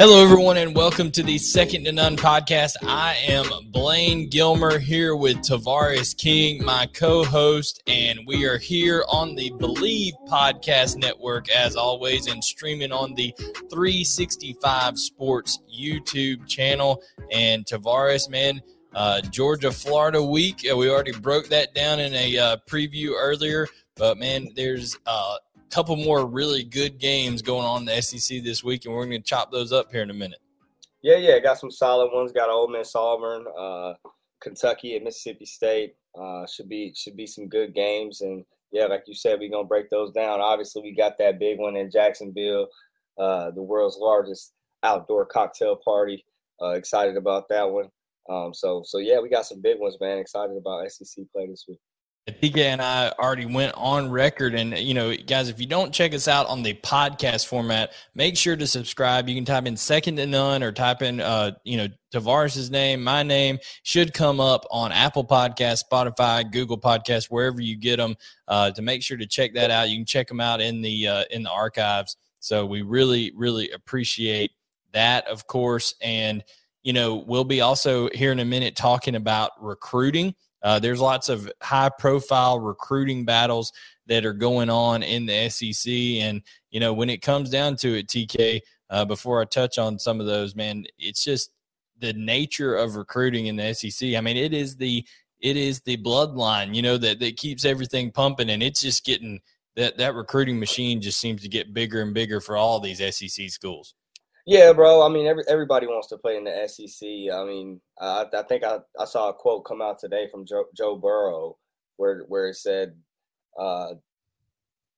Hello, everyone, and welcome to the Second to None podcast. I am Blaine Gilmer here with Tavares King, my co host, and we are here on the Bleav Podcast Network as always and streaming on the 365 Sports YouTube channel. And Tavares, man, uh, Georgia Florida week, uh, we already broke that down in a uh, preview earlier, but man, there's uh, couple more really good games going on in the SEC this week, and we're going to chop those up here in a minute. Yeah, yeah, got some solid ones. Got Ole Miss, Auburn, uh, Kentucky, and Mississippi State. Uh, should be should be some good games, and yeah, like you said, we're gonna break those down. Obviously, we got that big one in Jacksonville, uh, the world's largest outdoor cocktail party. Uh, excited about that one. Um, so so yeah, we got some big ones, man. Excited about SEC play this week. TK and I already went on record. And, you know, guys, if you don't check us out on the podcast format, make sure to subscribe. You can type in second to none or type in, uh, you know, Tavares's name, my name should come up on Apple Podcast, Spotify, Google Podcast, wherever you get them. Uh, to make sure to check that out, you can check them out in the uh, in the archives. So we really, really appreciate that, of course. And you know, we'll be also here in a minute talking about recruiting. Uh, there's lots of high profile recruiting battles that are going on in the SEC. And, you know, when it comes down to it, TK, uh, before I touch on some of those, man, it's just the nature of recruiting in the SEC. I mean, it is the it is the bloodline, you know, that, that keeps everything pumping and it's just getting that that recruiting machine just seems to get bigger and bigger for all these SEC schools. Yeah, bro. I mean, every, everybody wants to play in the SEC. I mean, I, I think I, I saw a quote come out today from Joe, Joe Burrow where where it said uh,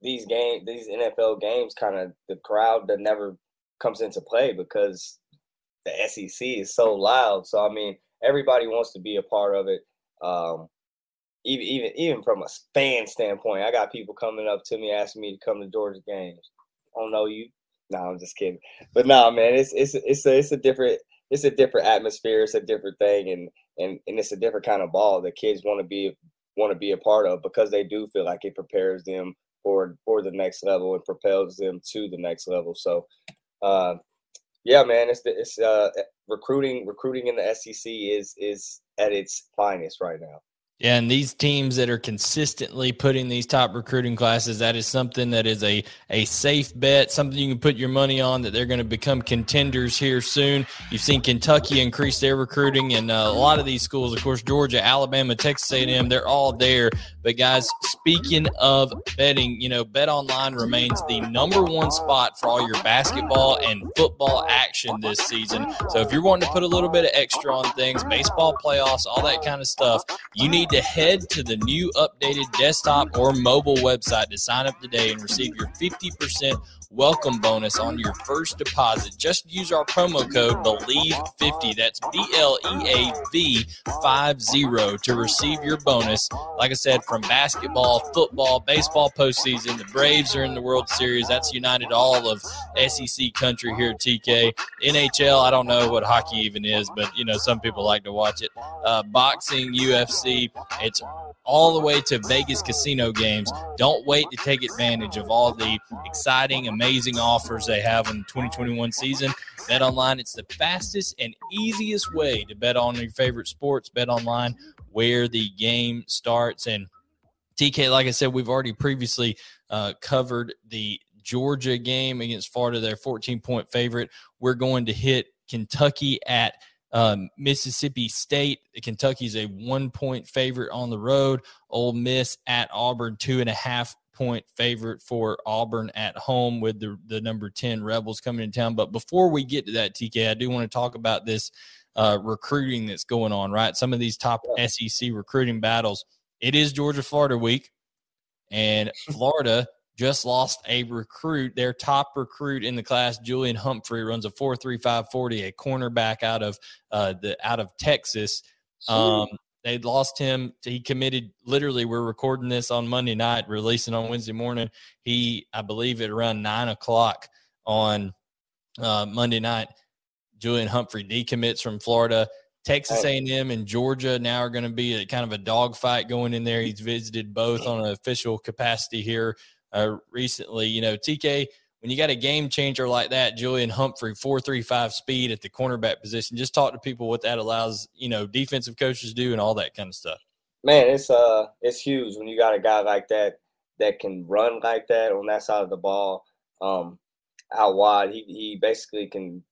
these game these NFL games kind of the crowd that never comes into play because the SEC is so loud. So I mean, everybody wants to be a part of it. Um, even even even from a fan standpoint, I got people coming up to me asking me to come to Georgia games. I don't know you no, I'm just kidding. But no, man, it's it's it's a it's a different it's a different atmosphere. It's a different thing, and and and it's a different kind of ball that kids want to be want to be a part of because they do feel like it prepares them for for the next level and propels them to the next level. So, uh, yeah, man, it's the, it's uh, recruiting recruiting in the SEC is is at its finest right now. Yeah, and these teams that are consistently putting these top recruiting classes, that is something that is a, a safe bet, something you can put your money on that they're going to become contenders here soon. You've seen Kentucky increase their recruiting, and uh, a lot of these schools, of course, Georgia, Alabama, Texas A&M, they're all there. But guys, speaking of betting, you know, BetOnline remains the number one spot for all your basketball and football action this season. So if you're wanting to put a little bit of extra on things, baseball playoffs, all that kind of stuff, you need to head to the new updated desktop or mobile website to sign up today and receive your 50% welcome bonus on your first deposit. Just use our promo code BLEAV50. That's B L E A V 50 to receive your bonus. Like I said, from basketball, football, baseball postseason, the Braves are in the World Series. That's united all of SEC country here at TK. NHL, I don't know what hockey even is, but you know, some people like to watch it. Uh, boxing, UFC, it's all the way to Vegas casino games. Don't wait to take advantage of all the exciting, amazing offers they have in the 2021 season. Bet online, it's the fastest and easiest way to bet on your favorite sports. Bet online, where the game starts. And TK, like I said, we've already previously uh, covered the Georgia game against Florida, their 14 point favorite. We're going to hit Kentucky at Um, Mississippi State, Kentucky's a one point favorite on the road. Ole Miss at Auburn, two and a half point favorite for Auburn at home with the, the number 10 Rebels coming in town. But before we get to that, TK, I do want to talk about this uh, recruiting that's going on, right? Some of these top SEC recruiting battles. It is Georgia Florida week, and Florida just lost a recruit, their top recruit in the class, Julian Humphrey, runs a 4.3540, a cornerback out of uh, the out of Texas. Um, they lost him. He committed literally. We're recording this on Monday night, releasing on Wednesday morning. He, I believe, at around nine o'clock on uh, Monday night, Julian Humphrey decommits from Florida. Texas A&M and Georgia now are going to be a kind of a dogfight going in there. He's visited both on an official capacity here uh, recently. You know, TK, when you got a game changer like that, Julian Humphrey, four three five speed at the cornerback position, just talk to people what that allows. You know, defensive coaches do and all that kind of stuff. Man, it's uh, it's huge when you got a guy like that that can run like that on that side of the ball, um, out wide. He he basically can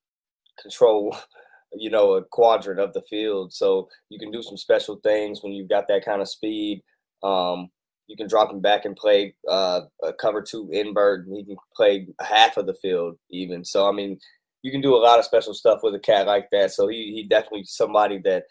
control you know, a quadrant of the field. So you can do some special things when you've got that kind of speed. Um, you can drop him back and play uh, a cover two invert, and he can play half of the field even. So I mean, you can do a lot of special stuff with a cat like that. So he he definitely somebody that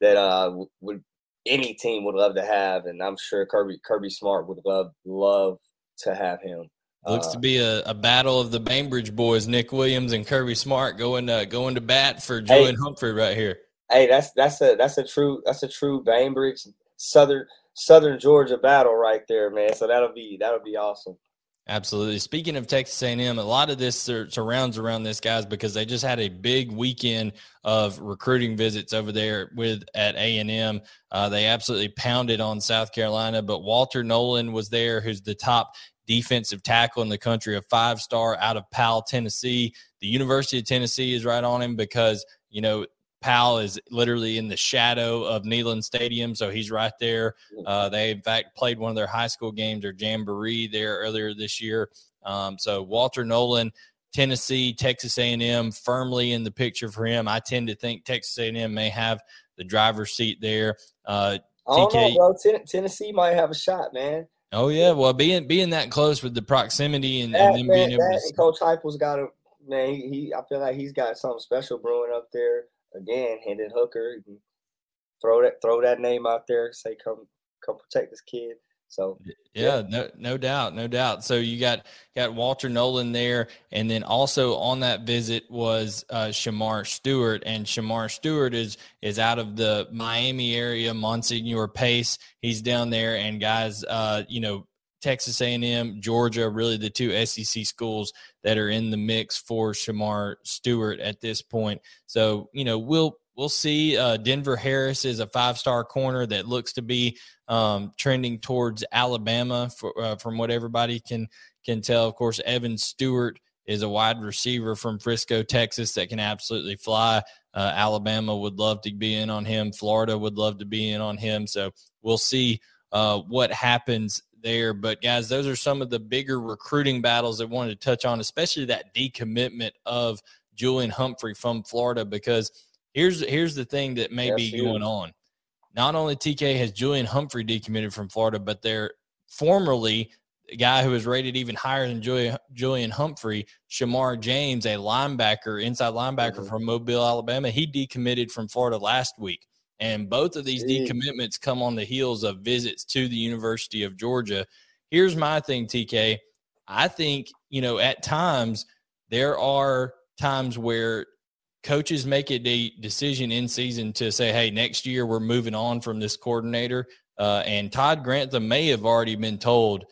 that uh would any team would love to have, and I'm sure Kirby Kirby Smart would love love to have him. Looks uh, to be a, a battle of the Bainbridge boys, Nick Williams and Kirby Smart going to going to bat for Julian hey, Humphrey right here. Hey, that's that's a that's a true that's a true Bainbridge Southern Southern Georgia battle right there, man. So that'll be that'll be awesome. Absolutely. Speaking of Texas A&M, a lot of this surrounds around this guys because they just had a big weekend of recruiting visits over there with at A&M. Uh, they absolutely pounded on South Carolina, but Walter Nolen was there, who's the top defensive tackle in the country, a five star out of Powell, Tennessee. The University of Tennessee is right on him because, you know, Powell is literally in the shadow of Neyland Stadium, so he's right there. Uh, they, in fact, played one of their high school games or jamboree there earlier this year. Um, so Walter Nolen, Tennessee, Texas A&M, firmly in the picture for him. I tend to think Texas A&M may have the driver's seat there. Uh, TK, know, bro. Tennessee might have a shot, man. Oh yeah, well being being that close with the proximity and, that, and then man, being able that, to... Coach Heupel's got a man. He, he, I feel like he's got something special brewing up there. Again, Hendon Hooker, throw that throw that name out there. Say come come protect this kid. So yeah, yeah, no no doubt, no doubt. So you got got Walter Nolen there, and then also on that visit was uh, Shemar Stewart, and Shemar Stewart is is out of the Miami area, Monsignor Pace. He's down there, and guys, uh, you know, Texas A&M, Georgia, really the two SEC schools that are in the mix for Shemar Stewart at this point. So you know, we'll we'll see. Uh, Denver Harris is a five star corner that looks to be um, trending towards Alabama for, uh, from what everybody can can tell. Of course, Evan Stewart is a wide receiver from Frisco, Texas that can absolutely fly. Uh, Alabama would love to be in on him. Florida would love to be in on him. So we'll see uh, what happens there. But guys, those are some of the bigger recruiting battles I wanted to touch on, especially that decommitment of Julian Humphrey from Florida because – Here's here's the thing that may yes, be going on. Not only TK has Julian Humphrey decommitted from Florida, but they're formerly a guy who was rated even higher than Julian, Julian Humphrey, Shemar James, a linebacker, inside linebacker mm-hmm. from Mobile, Alabama. He decommitted from Florida last week. And both of these Jeez. decommitments come on the heels of visits to the University of Georgia. Here's my thing, TK. I think, you know, at times there are times where coaches make a decision in season to say, hey, next year we're moving on from this coordinator. Uh, and Todd Grantham may have already been told,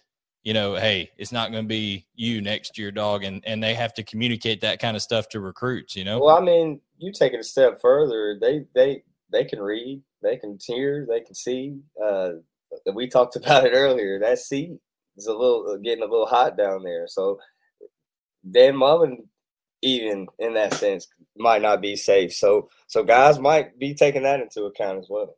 you know, hey, it's not going to be you next year, dog. And, and they have to communicate that kind of stuff to recruits, you know? Well, I mean, you take it a step further. They, they, they can read, they can hear, they can see. Uh, we talked about it earlier. That seat is a little getting a little hot down there. So Dan Mullen even in that sense might not be safe. So so guys might be taking that into account as well.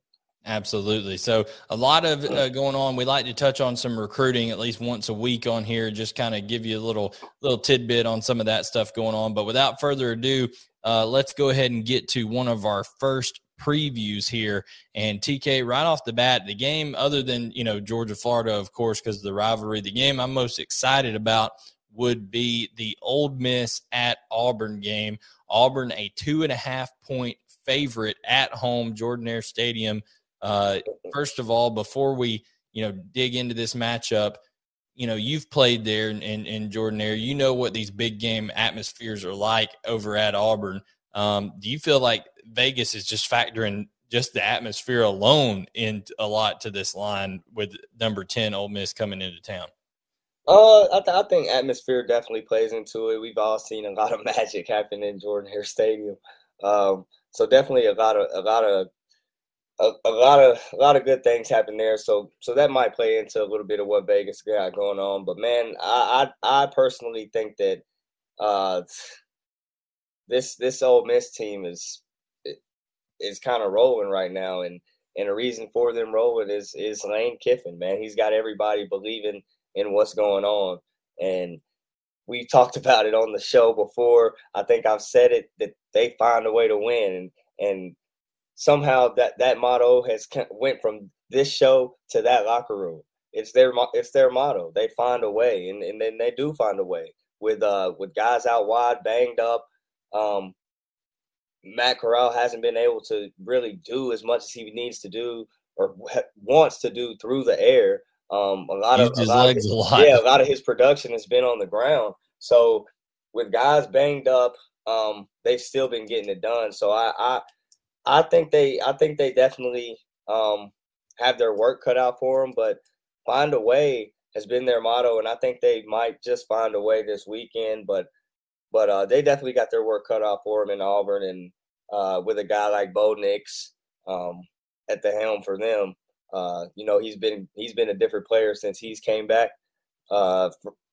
Absolutely. So a lot of uh, going on. We like to touch on some recruiting at least once a week on here, just kind of give you a little little tidbit on some of that stuff going on. But without further ado, uh, let's go ahead and get to one of our first previews here. And TK, right off the bat, the game, other than, you know, Georgia, Florida, of course, because of the rivalry, the game I'm most excited about would be the Ole Miss at Auburn game. Auburn, a two and a half point favorite at home, Jordan-Hare Stadium. Uh, first of all, before we, you know, dig into this matchup, you know, you've played there in, in, in Jordan-Hare You know what these big game atmospheres are like over at Auburn. Um, do you feel like Vegas is just factoring just the atmosphere alone in a lot to this line with number 10 Ole Miss coming into town? Uh, I, th- I think atmosphere definitely plays into it. We've all seen a lot of magic happen in Jordan-Hare Stadium. Um, so definitely a lot of a lot of a, a, lot of a lot of good things happen there. So so that might play into a little bit of what Vegas got going on. But man, I I, I personally think that uh, this this Ole Miss team is is kind of rolling right now, and and the reason for them rolling is is Lane Kiffin. Man, he's got everybody believing in what's going on, and we talked about it on the show before. I think I've said it that they find a way to win, and and somehow that that motto has went from this show to that locker room. It's their it's their motto. They find a way, and, and then they do find a way with uh with guys out wide, banged up. Um, Matt Corral hasn't been able to really do as much as he needs to do or wants to do through the air. Um, a lot Used of, a lot of his, lot. yeah, a lot of his production has been on the ground. So with guys banged up, um, they've still been getting it done. So I, I, I think they, I think they definitely um, have their work cut out for them. But find a way has been their motto, and I think they might just find a way this weekend. But, but uh, they definitely got their work cut out for them in Auburn, and uh, with a guy like Bo Nix um, at the helm for them. Uh, you know, he's been he's been a different player since he's came back uh,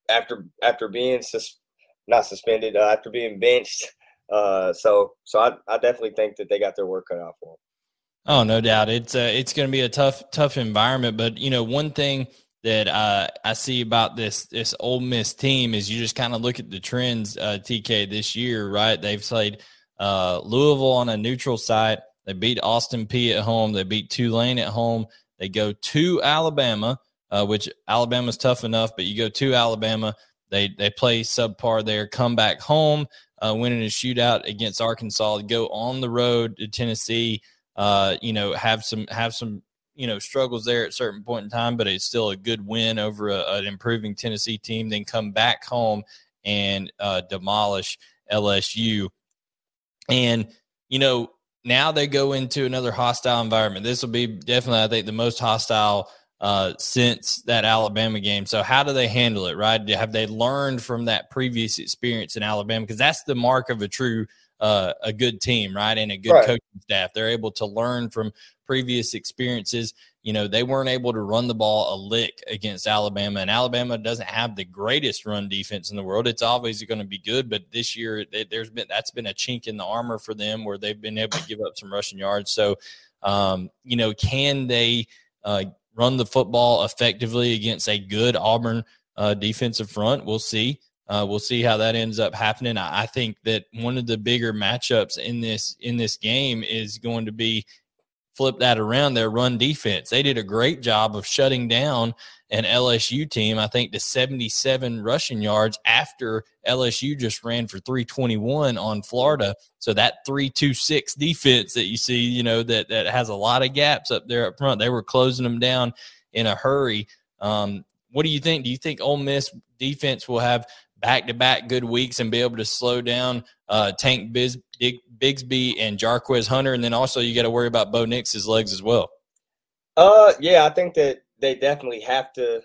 after after being sus- not suspended uh, after being benched. Uh, so so I, I definitely think that they got their work cut out for them. Oh, no doubt. It's uh, it's going to be a tough tough environment, but you know one thing that uh, I see about this this Ole Miss team is you just kind of look at the trends. Uh, TK this year, right? They've played uh, Louisville on a neutral site. They beat Austin Peay at home. They beat Tulane at home. They go to Alabama, uh, which Alabama's tough enough, but you go to Alabama. They they play subpar there. Come back home, uh, winning a shootout against Arkansas. Go on the road to Tennessee. Uh, you know, have some have some you know struggles there at certain point in time, but it's still a good win over a, an improving Tennessee team. Then come back home and uh, demolish LSU. And you know, now they go into another hostile environment. This will be definitely, I think, the most hostile uh, since that Alabama game. So how do they handle it? Right? Have they learned from that previous experience in Alabama? Because that's the mark of a true uh, a good team, right, and a good right. coaching staff. They're able to learn from previous experiences. You know, they weren't able to run the ball a lick against Alabama, and Alabama doesn't have the greatest run defense in the world. It's always going to be good, but this year there's been that's been a chink in the armor for them where they've been able to give up some rushing yards. So, um, you know, can they uh, run the football effectively against a good Auburn uh, defensive front. We'll see. Uh, we'll see how that ends up happening. I, I, think that one of the bigger matchups in this in this game is going to be flip that around their run defense. They did a great job of shutting down an LSU team, I think, to 77 rushing yards after LSU just ran for 321 on Florida. So that 326 defense that you see, you know, that, that has a lot of gaps up there up front, they were closing them down in a hurry. Um, what do you think? Do you think Ole Miss defense will have back to back good weeks and be able to slow down uh, Tank Biz, Bigsby and Jarquez Hunter? And then also you got to worry about Bo Nix's legs as well. Uh, yeah, I think that they definitely have to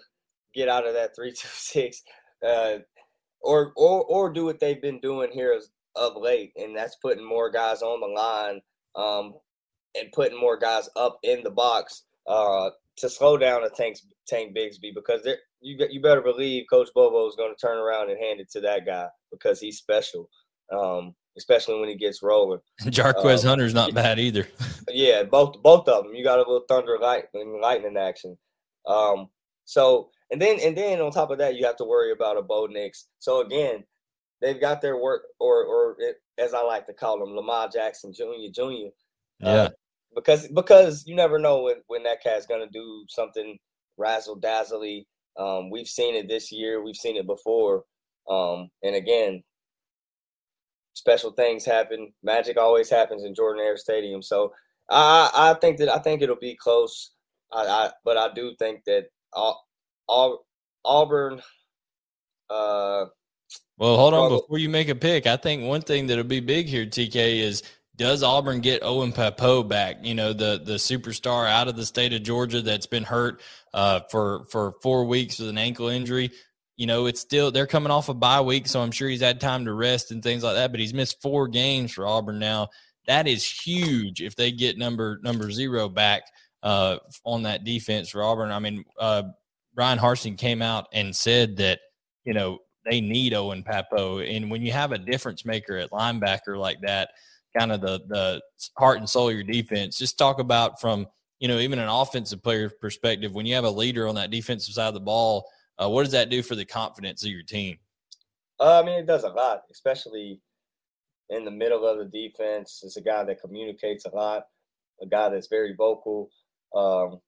get out of that three two six, uh, or or or do what they've been doing here as, of late, and that's putting more guys on the line, um, and putting more guys up in the box, uh, to slow down a Tank Tank Bigsby because there you you better believe Coach Bobo is going to turn around and hand it to that guy because he's special. Um, especially when he gets rolling. Jarquez um, Hunter's not bad either. yeah, both both of them. You got a little thunder light lightning action. Um, so and then and then on top of that, you have to worry about a Bo Nix. So again, they've got their work, or or it, as I like to call them, Lamar Jackson Jr. Jr. Yeah. Uh, because because you never know when when that cat's gonna do something razzle dazzly. Um, we've seen it this year. We've seen it before. Um, and again, special things happen. Magic always happens in Jordan Hare Stadium. So I, I think that I think it'll be close. I, I but I do think that all, all Auburn. Uh, well, hold on before you make a pick. I think one thing that'll be big here, TK, is does Auburn get Owen Pappoe back? You know, the the superstar out of the state of Georgia that's been hurt uh, for for four weeks with an ankle injury you know, it's still they're coming off a bye week, so I'm sure he's had time to rest and things like that. But he's missed four games for Auburn now. That is huge if they get number number zero back uh, on that defense for Auburn. I mean, uh, Bryan Harsin came out and said that you know they need Owen Pappoe, and when you have a difference maker at linebacker like that, kind of the the heart and soul of your defense. Just talk about from you know even an offensive player perspective when you have a leader on that defensive side of the ball uh, what does that do for the confidence of your team? Uh, I mean, it does a lot, especially in the middle of the defense. It's a guy that communicates a lot, a guy that's very vocal, um,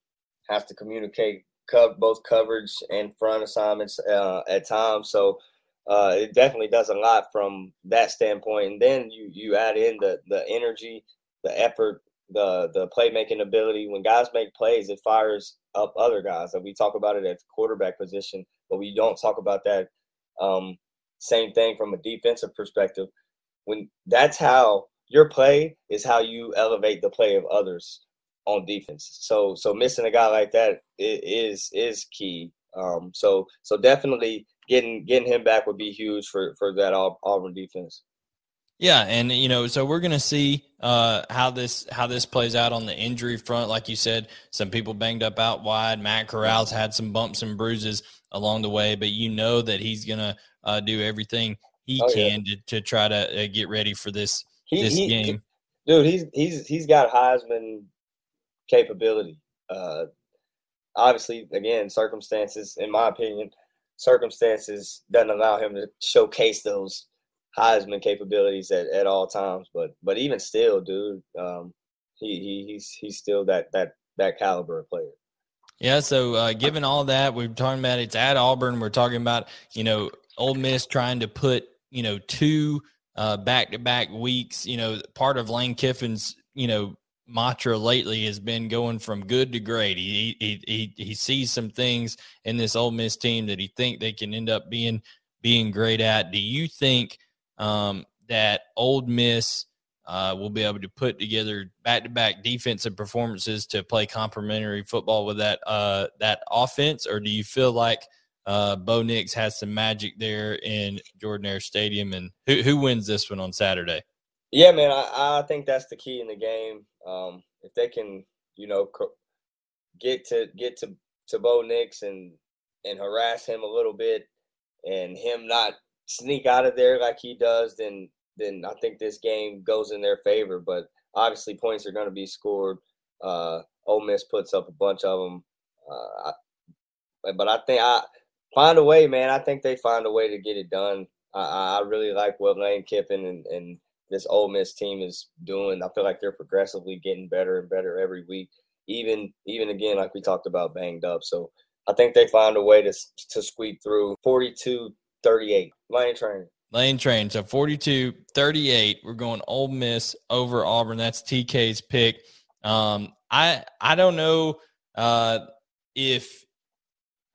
has to communicate co- both coverage and front assignments uh, at times. So uh, it definitely does a lot from that standpoint. And then you you add in the the energy, the effort, the the playmaking ability. When guys make plays, it fires up other guys. And we talk about it at the quarterback position, but we don't talk about that um, same thing from a defensive perspective. When that's how your play is how you elevate the play of others on defense. So so missing a guy like that is is key. Um, so so definitely getting getting him back would be huge for for that Auburn defense. Yeah, and you know, so we're going to see uh, how this how this plays out on the injury front. Like you said, some people banged up out wide. Matt Corral's had some bumps and bruises along the way, but you know that he's going to uh, do everything he oh, can yeah. to, to try to uh, get ready for this he, this he, game. Dude, he's he's he's got Heisman capability. Uh, obviously, again, circumstances, in my opinion, circumstances doesn't allow him to showcase those Heisman capabilities at, at all times. But but even still, dude, um, he, he he's he's still that that that caliber of player. Yeah. So uh, given all that, we're talking about it's at Auburn. We're talking about you know Ole Miss trying to put you know two back to back weeks. You know, part of Lane Kiffin's you know mantra lately has been going from good to great. He he he, he sees some things in this Ole Miss team that he think they can end up being being great at. Do you think um, that Ole Miss uh, will be able to put together back-to-back defensive performances to play complementary football with that uh, that offense, or do you feel like uh, Bo Nix has some magic there in Jordan Hare Stadium, and who who wins this one on Saturday? Yeah, man, I, I think that's the key in the game. Um, if they can, you know, get to get to to Bo Nix and and harass him a little bit, and him not sneak out of there like he does, then then I think this game goes in their favor. But obviously, points are going to be scored. Uh, Ole Miss puts up a bunch of them. Uh, I, but I think I find a way, man. I think they find a way to get it done. I, I really like what Lane Kiffin and, and this Ole Miss team is doing. I feel like they're progressively getting better and better every week. Even even again, like we talked about, banged up. So I think they find a way to to squeak through. Forty two 38. Lane train. Lane train. So 42 38. We're going Ole Miss over Auburn. That's TK's pick. Um, I I don't know uh, if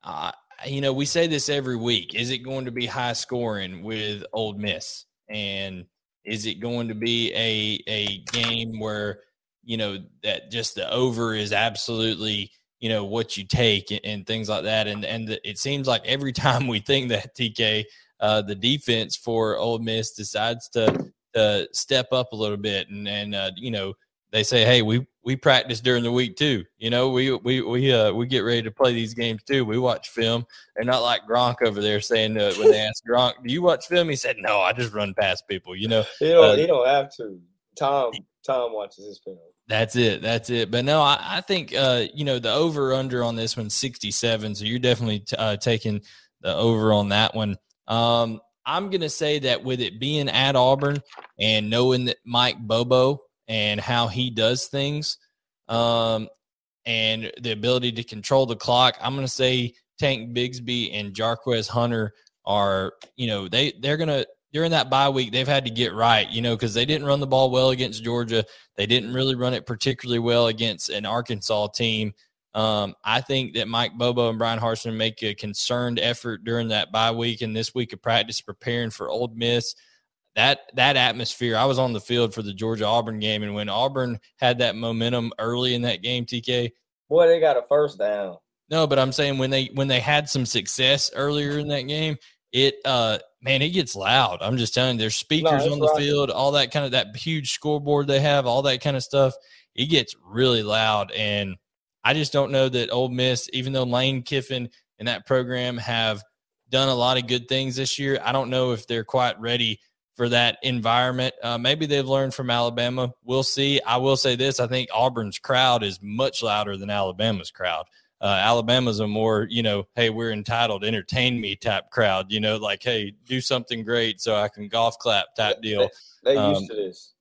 uh, you know we say this every week. Is it going to be high scoring with Ole Miss, and is it going to be a a game where you know that just the over is absolutely you know what you take and, and things like that. And and the, it seems like every time we think that TK, uh, the defense for Ole Miss decides to step up a little bit, and and uh, you know they say, hey, we we practice during the week too. You know, we we we uh we get ready to play these games too. We watch film. They're not like Gronk over there saying uh, when they ask Gronk, "Do you watch film?" He said, "No, I just run past people." You know, he don't uh, he don't have to. Tom Tom watches his film. That's it. That's it. But no, I, I think uh, you know the over under on this one 67. So you're definitely t- uh, taking the over on that one. Um, I'm going to say that with it being at Auburn and knowing that Mike Bobo and how he does things, um, and the ability to control the clock, I'm going to say Tank Bigsby and Jarquez Hunter are, you know, they they're going to during that bye week they've had to get right, you know, because they didn't run the ball well against Georgia. They didn't really run it particularly well against an Arkansas team. Um, I think that Mike Bobo and Bryan Harsin make a concerned effort during that bye week and this week of practice preparing for Ole Miss. That that atmosphere. I was on the field for the Georgia Auburn game, and when Auburn had that momentum early in that game, TK. Boy, they got a first down. No, but I'm saying when they when they had some success earlier in that game, it uh man, it gets loud. I'm just telling you, there's speakers no, on the right. field, all that kind of that huge scoreboard they have, all that kind of stuff. It gets really loud, and I just don't know that Ole Miss, even though Lane Kiffin and that program have done a lot of good things this year, I don't know if they're quite ready for that environment. Uh, maybe they've learned from Alabama. We'll see. I will say this: I think Auburn's crowd is much louder than Alabama's crowd. Uh, Alabama's a more, you know, hey, we're entitled, entertain me type crowd. You know, like, hey, do something great so I can golf clap type deal. They, they um, used to this.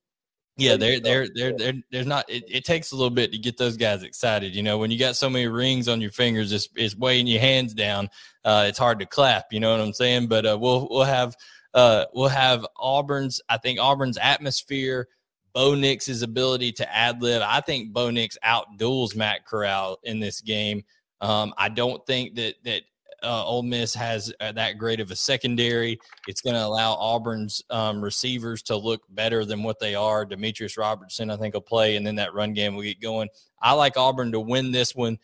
Yeah, they're they're they're they're there's not it, it, takes a little bit to get those guys excited. You know, when you got so many rings on your fingers, it's it's weighing your hands down. Uh, it's hard to clap. You know what I'm saying? But uh, we'll we'll have uh, we'll have Auburn's. I think Auburn's atmosphere, Bo Nix's ability to ad lib. I think Bo Nix outduels Matt Corral in this game. Um, I don't think that that uh, Ole Miss has uh, that great of a secondary. It's going to allow Auburn's um, receivers to look better than what they are. Demetrius Robertson, I think, will play, and then that run game will get going. I like Auburn to win this one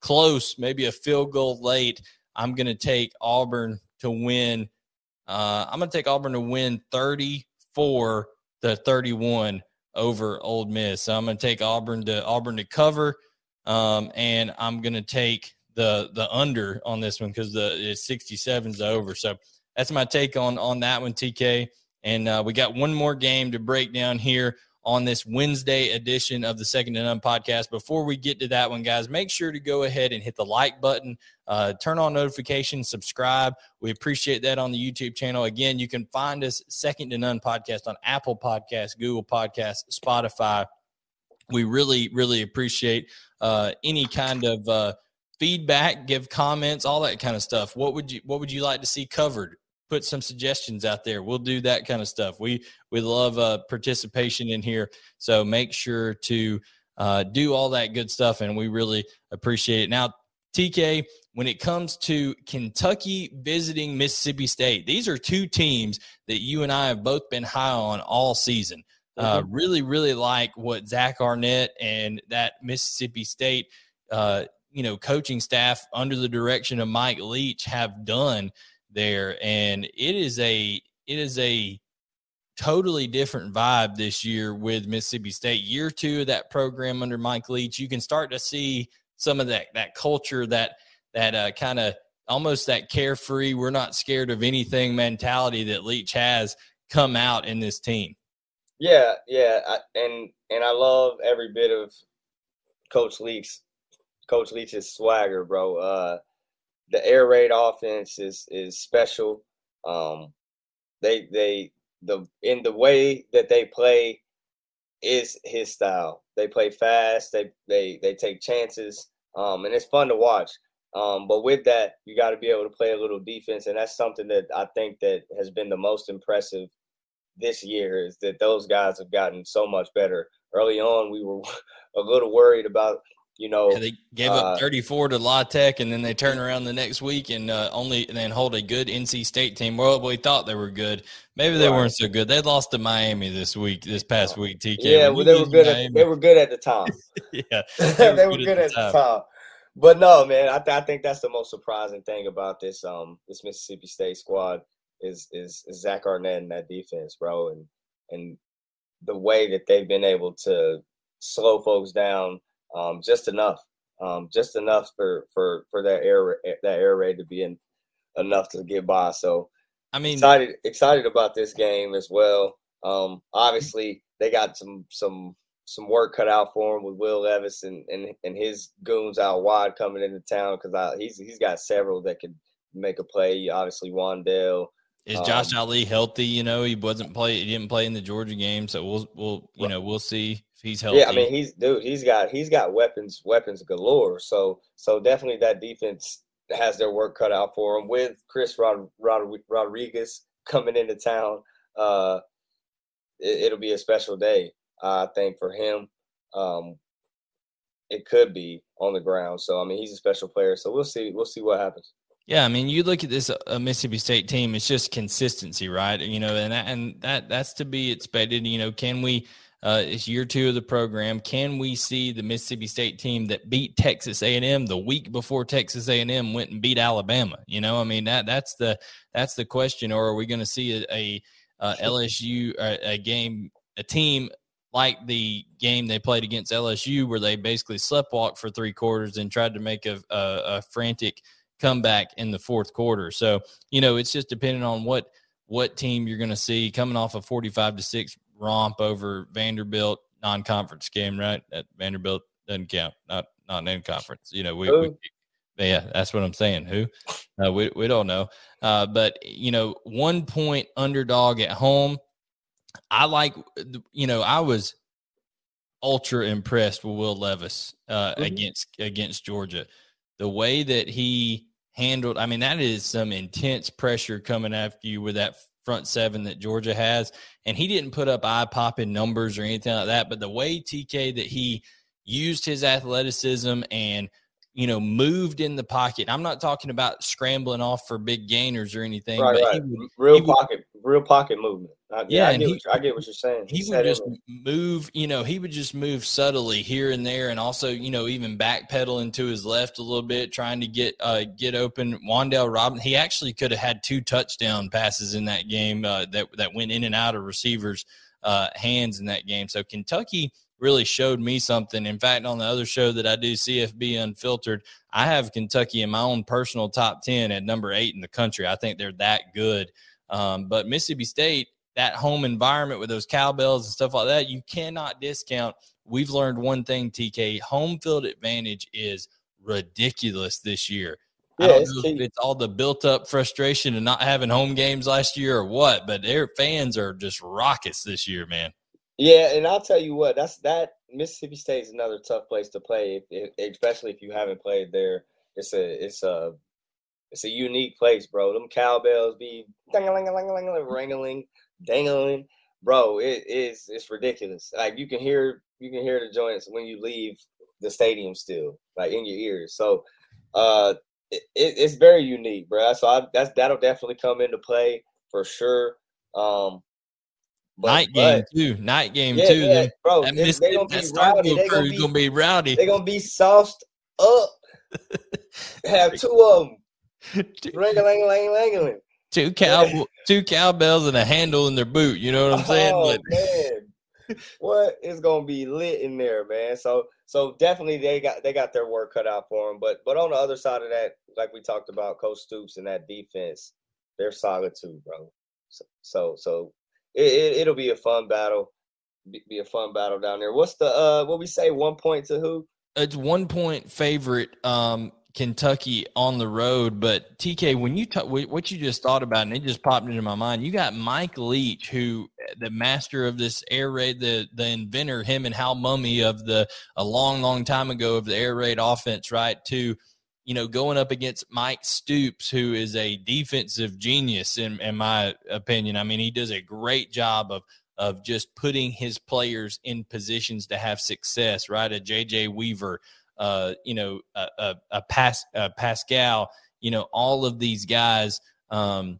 close, maybe a field goal late. I'm going to take Auburn to win. Uh, I'm going to take Auburn to win 34 to 31 over Ole Miss. So I'm going to take Auburn to Auburn to cover, um, and I'm going to take the the under on this one because the 67 is over. So that's my take on on that one, TK. And uh, we got one more game to break down here on this Wednesday edition of the Second to None podcast. Before we get to that one, guys, make sure to go ahead and hit the like button, uh, turn on notifications, subscribe. We appreciate that on the YouTube channel. Again, you can find us Second to None podcast on Apple Podcasts, Google Podcasts, Spotify. We really, really appreciate uh, any kind of uh, feedback, give comments, all that kind of stuff. What would you What would you like to see covered? Put some suggestions out there. We'll do that kind of stuff. We we love uh, participation in here, so make sure to uh, do all that good stuff, and we really appreciate it. Now, TK, when it comes to Kentucky visiting Mississippi State, these are two teams that you and I have both been high on all season. Uh, mm-hmm. really, really like what Zach Arnett and that Mississippi State uh, you know coaching staff under the direction of Mike Leach have done there, and it is a it is a totally different vibe this year with Mississippi State. Year two of that program under Mike Leach, you can start to see some of that that culture that that uh, kind of almost that carefree, we're not scared of anything mentality that Leach has come out in this team. Yeah, yeah, I, and and I love every bit of Coach Leach's Coach Leach's swagger, bro. Uh, the air raid offense is is special. Um, they they the in the way that they play is his style. They play fast. They they they take chances. Um, and it's fun to watch. Um, but with that, you got to be able to play a little defense, and that's something that I think that has been the most impressive this year is that those guys have gotten so much better. Early on, we were a little worried about you know, yeah, they gave uh, up 34 to La Tech, and then they turn around the next week and uh, only and then hold a good NC State team. Well, we thought they were good. Maybe they right. weren't so good. They lost to Miami this week, this past week. TK. Yeah, well, they were good. At, they were good at the time. yeah, they were, they were good, good, at, the, time. time. But no, man, I, th- I think that's the most surprising thing about this um this Mississippi State squad is is, is Zach Arnett and that defense, bro, and and the way that they've been able to slow folks down um, just enough, um, just enough for for for that air that air raid to be in, enough to get by. So I mean, excited excited about this game as well. Um, obviously, they got some some some work cut out for him with Will Levis and and, and his goons out wide coming into town because he's he's got several that could make a play. Obviously, Wan'Dale, Is Josh um, Ali healthy? You know, he wasn't play. He didn't play in the Georgia game, so we'll we'll you know we'll see he's healthy. Yeah, I mean he's dude. He's got he's got weapons weapons galore. So so definitely that defense has their work cut out for him with Chris Rod, Rod, Rodriguez coming into town. Uh, it, will be a special day, I think, for him. Um, it could be on the ground. So I mean, he's a special player. So we'll see. We'll see what happens. Yeah, I mean, you look at this uh, Mississippi State team; it's just consistency, right? You know, and that, and that that's to be expected. You know, can we? Uh, it's year two of the program. Can we see the Mississippi State team that beat Texas A&M the week before Texas A&M went and beat Alabama? You know, I mean that that's the that's the question. Or are we going to see a, a, a LSU a, a game a team like the game they played against LSU where they basically sleptwalked for three quarters and tried to make a, a, a frantic comeback in the fourth quarter. So you know, it's just depending on what what team you're going to see coming off a 45 to six romp over Vanderbilt non-conference game, right? That Vanderbilt doesn't count, not not in conference. You know, we, we yeah, that's what I'm saying. Who? Uh, we we don't know. Uh, but you know, one point underdog at home. I like. You know, I was ultra impressed with Will Levis uh, mm-hmm. against against Georgia. The way that he handled, I mean, that is some intense pressure coming after you with that front seven that Georgia has. And he didn't put up eye popping numbers or anything like that. But the way TK that he used his athleticism and you know, moved in the pocket. I'm not talking about scrambling off for big gainers or anything. Right, right. Would, real pocket, would, real pocket movement. Uh, yeah, I get, he, what, I get what you're saying. He, he would just move, you know, he would just move subtly here and there, and also, you know, even backpedaling to his left a little bit, trying to get uh, get open. Wan'Dale Robinson, he actually could have had two touchdown passes in that game uh, that that went in and out of receivers' uh, hands in that game. So Kentucky really showed me something. In fact, on the other show that I do, CFB Unfiltered, I have Kentucky in my own personal top 10 at number eight in the country. I think they're that good. Um, but Mississippi State, that home environment with those cowbells and stuff like that, you cannot discount. We've learned one thing, TK home field advantage is ridiculous this year. Yeah, I don't know if it's all the built up frustration and not having home games last year or what, but their fans are just rockets this year, man. Yeah, and I'll tell you what, that's that Mississippi State is another tough place to play, especially if you haven't played there. It's a it's a it's a unique place, bro. Them cowbells be dangling wrangling, dangling, bro. It is it's ridiculous. Like you can hear you can hear the joints when you leave the stadium still, like in your ears. So, uh, it, it's very unique, bro. So I, that's that'll definitely come into play for sure. Um, but, night game but, too. Night game yeah, too. Yeah, bro, that, they, they gonna be rowdy. They gonna be, gonna be rowdy. They gonna be sauced up. Have two of them. Ring a ling ling ling Two cow, two cowbells and a handle in their boot. You know what I'm saying? Oh, man. what is gonna be lit in there, man? So, so definitely they got they got their work cut out for them. But, but on the other side of that, like we talked about, Coach Stoops and that defense, they're solid too, bro. So, so, so it, it, will be a fun battle. Be, be, a fun battle down there. What's the uh what we say? One point to who? It's one point favorite. Um, Kentucky on the road, but TK, when you talk, what you just thought about, and it just popped into my mind, you got Mike Leach, who eh, the master of this air raid, the the inventor, him and Hal Mumme of the a long, long time ago of the air raid offense, right? To you know, going up against Mike Stoops, who is a defensive genius in, in my opinion. I mean, he does a great job of of just putting his players in positions to have success. Right, a JJ Weaver, uh, you know, a, a, a, Pas, a Paschal, you know, all of these guys. Um,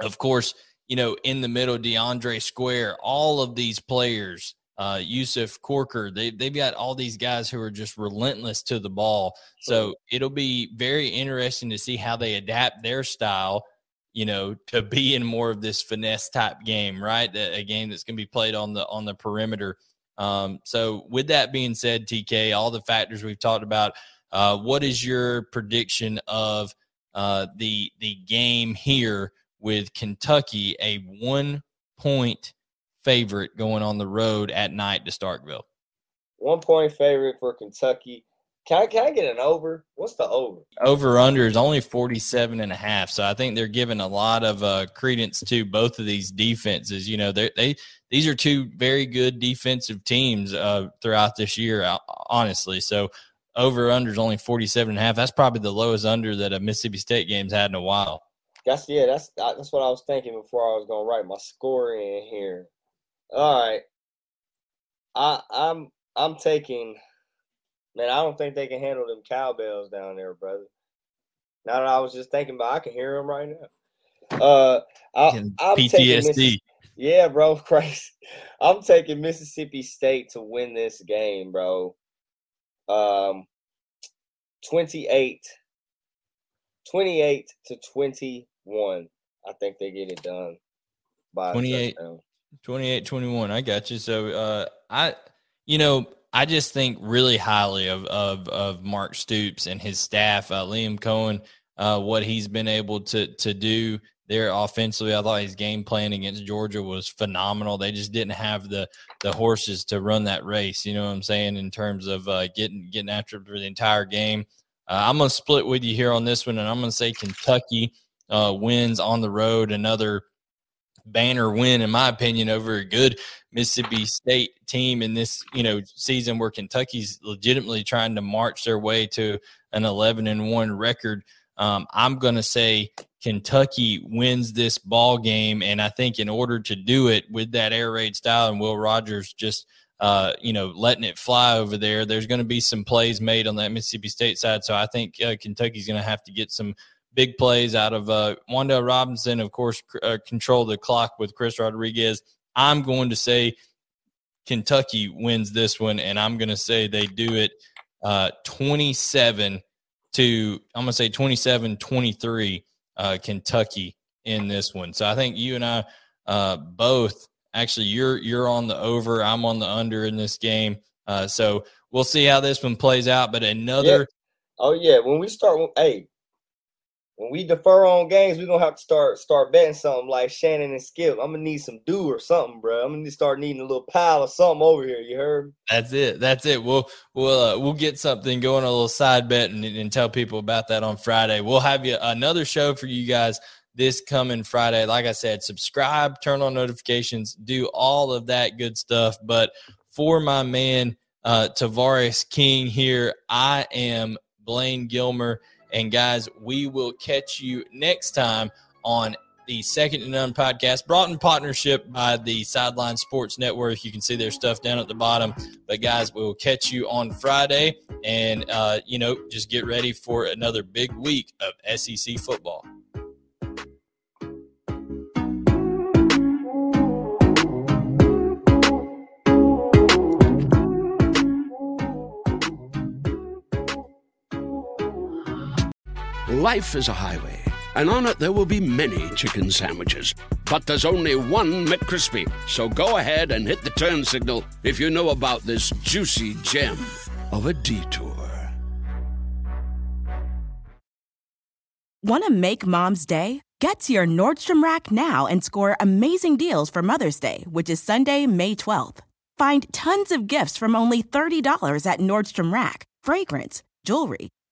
of course, you know, in the middle, DeAndre Square, all of these players uh, Yusuf Corker. They they've got all these guys who are just relentless to the ball. So it'll be very interesting to see how they adapt their style. You know, to be in more of this finesse type game, right? A, a game that's going to be played on the on the perimeter. Um, so, with that being said, TK, all the factors we've talked about, uh, what is your prediction of uh, the the game here with Kentucky? A one point favorite going on the road at night to Starkville? One point favorite for Kentucky. Can I, can I get an over? What's the over? Over under is only 47 and a half. So I think they're giving a lot of uh, credence to both of these defenses. You know, they they these are two very good defensive teams uh, throughout this year, honestly. So over under is only 47 and a half. That's probably the lowest under that a Mississippi State game's had in a while. That's yeah, that's that's what I was thinking before I was gonna write my score in here. All right. I I'm I'm taking Man, I don't think they can handle them cowbells down there, brother. Now that I was just thinking about, I can hear them right now. Uh, I, am PTSD. Yeah, bro, Christ. I'm taking Mississippi State to win this game, bro. Um, 28, 28 to 21. I think they get it done by 28, 28 21. I got you. So, uh, I, you know, I just think really highly of of, of Mark Stoops and his staff. Uh, Liam Coen, uh, what he's been able to to do there offensively. I thought his game plan against Georgia was phenomenal. They just didn't have the the horses to run that race. You know what I'm saying in terms of uh, getting getting after it for the entire game. Uh, I'm gonna split with you here on this one, and I'm gonna say Kentucky uh, wins on the road. Another banner win, in my opinion, over a good Mississippi State team in this you know season where Kentucky's legitimately trying to march their way to an 11 and one record. Um, I'm going to say Kentucky wins this ball game, and I think in order to do it with that air raid style and Will Rogers just uh, you know letting it fly over there, there's going to be some plays made on that Mississippi State side. So I think uh, Kentucky's going to have to get some big plays out of uh, Wan'Dale Robinson, of course, uh, control the clock with Chris Rodriguez. I'm going to say Kentucky wins this one, and I'm going to say they do it uh, 27 to, I'm going to say 27 23 uh, Kentucky in this one. So I think you and I uh, both actually you're you're on the over, I'm on the under in this game. Uh, so we'll see how this one plays out. But another, yeah. oh yeah, when we start, hey, when we defer on games, we're gonna have to start start betting something like Shannon and Skip. I'm gonna need some do or something, bro. I'm gonna start needing a little pile of something over here. You heard? That's it. That's it. We'll we'll uh, we'll get something going, a little side bet, and, and tell people about that on Friday. We'll have you another show for you guys this coming Friday. Like I said, subscribe, turn on notifications, do all of that good stuff. But for my man uh, Tavarres King here, I am Blaine Gilmer. And guys, we will catch you next time on the Second to None podcast, brought in partnership by the Sideline Sports Network. You can see their stuff down at the bottom. But guys, we will catch you on Friday, and uh, you know, just get ready for another big week of SEC football. Life is a highway, and on it there will be many chicken sandwiches. But there's only one McCrispy. So go ahead and hit the turn signal if you know about this juicy gem of a detour. Want to make mom's day? Get to your Nordstrom Rack now and score amazing deals for Mother's Day, which is Sunday, May 12th. Find tons of gifts from only $30 at Nordstrom Rack fragrance, jewelry,